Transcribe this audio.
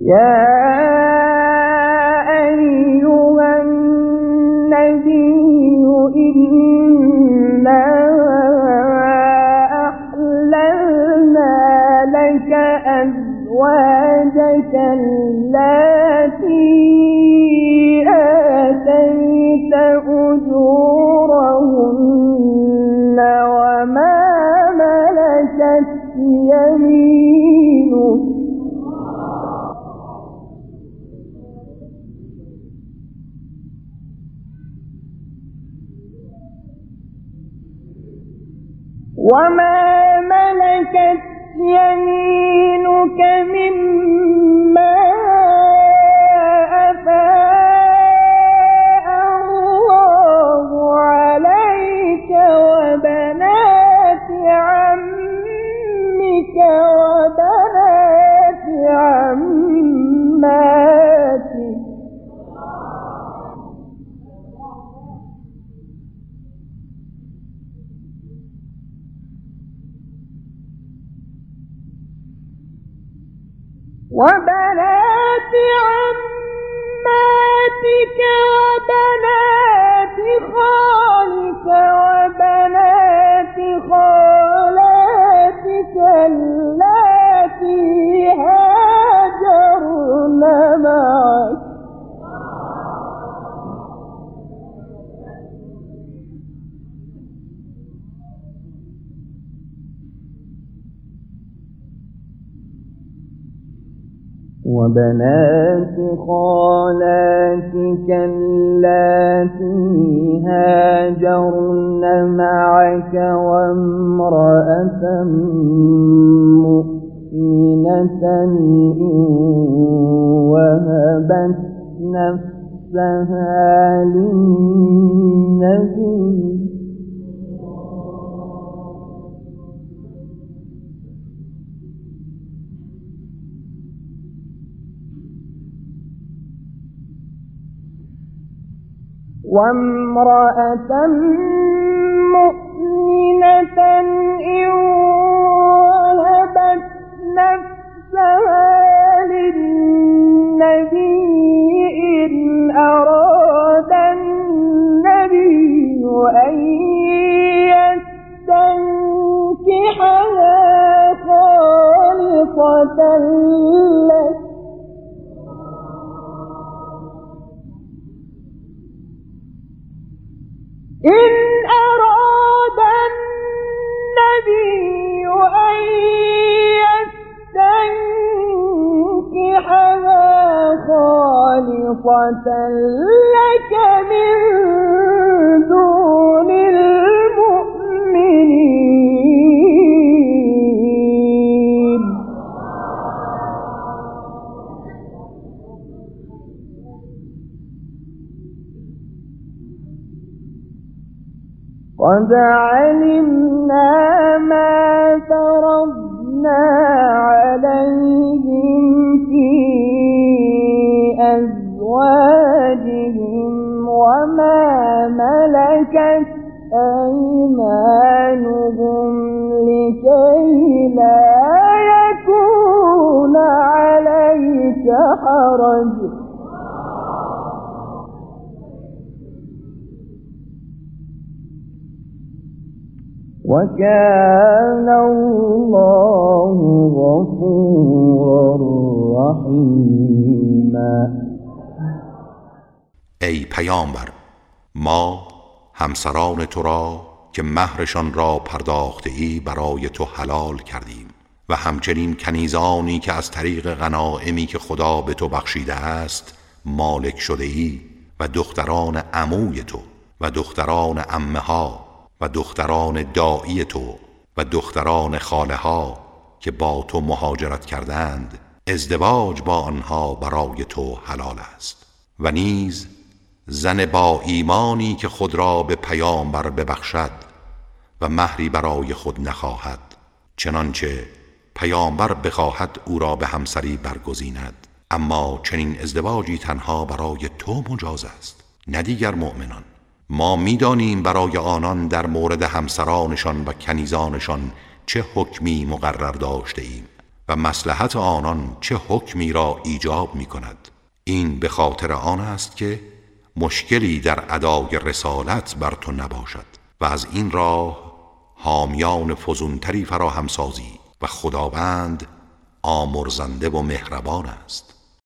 يا أيها النبي إنا أحللنا لك أزواجك وما ملكت يمينك مما وبنات عماتك وبنات خالاتك اللاتي هاجرن معك وامرأة مؤمنة إن وهبت نفسها للنبي وامرأة مؤمنة إن وهبت نفسها للنبي إن أراد النبي أن يستنكحها خالصة لك من دون المؤمنين. قد علمنا ما فرضنا عليهم أيمانهم لكي لا يكون عليك حرج. وكان الله غفورا رحيما. ای پیامبر ما همسران تو را که مهرشان را پرداخته ای برای تو حلال کردیم. و همچنین کنیزانی که از طریق غنائمی که خدا به تو بخشیده است مالک شده ای و دختران عموی تو و دختران عمه ها و دختران دایی تو و دختران خاله ها که با تو مهاجرت کردند ازدواج با آنها برای تو حلال است. و نیز زن با ایمانی که خود را به پیامبر ببخشد و مهری برای خود نخواهد چنانچه پیامبر بخواهد او را به همسری برگزیند. اما چنین ازدواجی تنها برای تو مجاز است نه دیگر مؤمنان. ما می‌دانیم برای آنان در مورد همسرانشان و کنیزانشان چه حکمی مقرر داشته ایم و مصلحت آنان چه حکمی را ایجاب می کند این به خاطر آن است که مشکلی در ادای رسالت بر تو نباشد و از این راه حامیان فزونتری فراهم سازی و خداوند آمرزنده و مهربان است.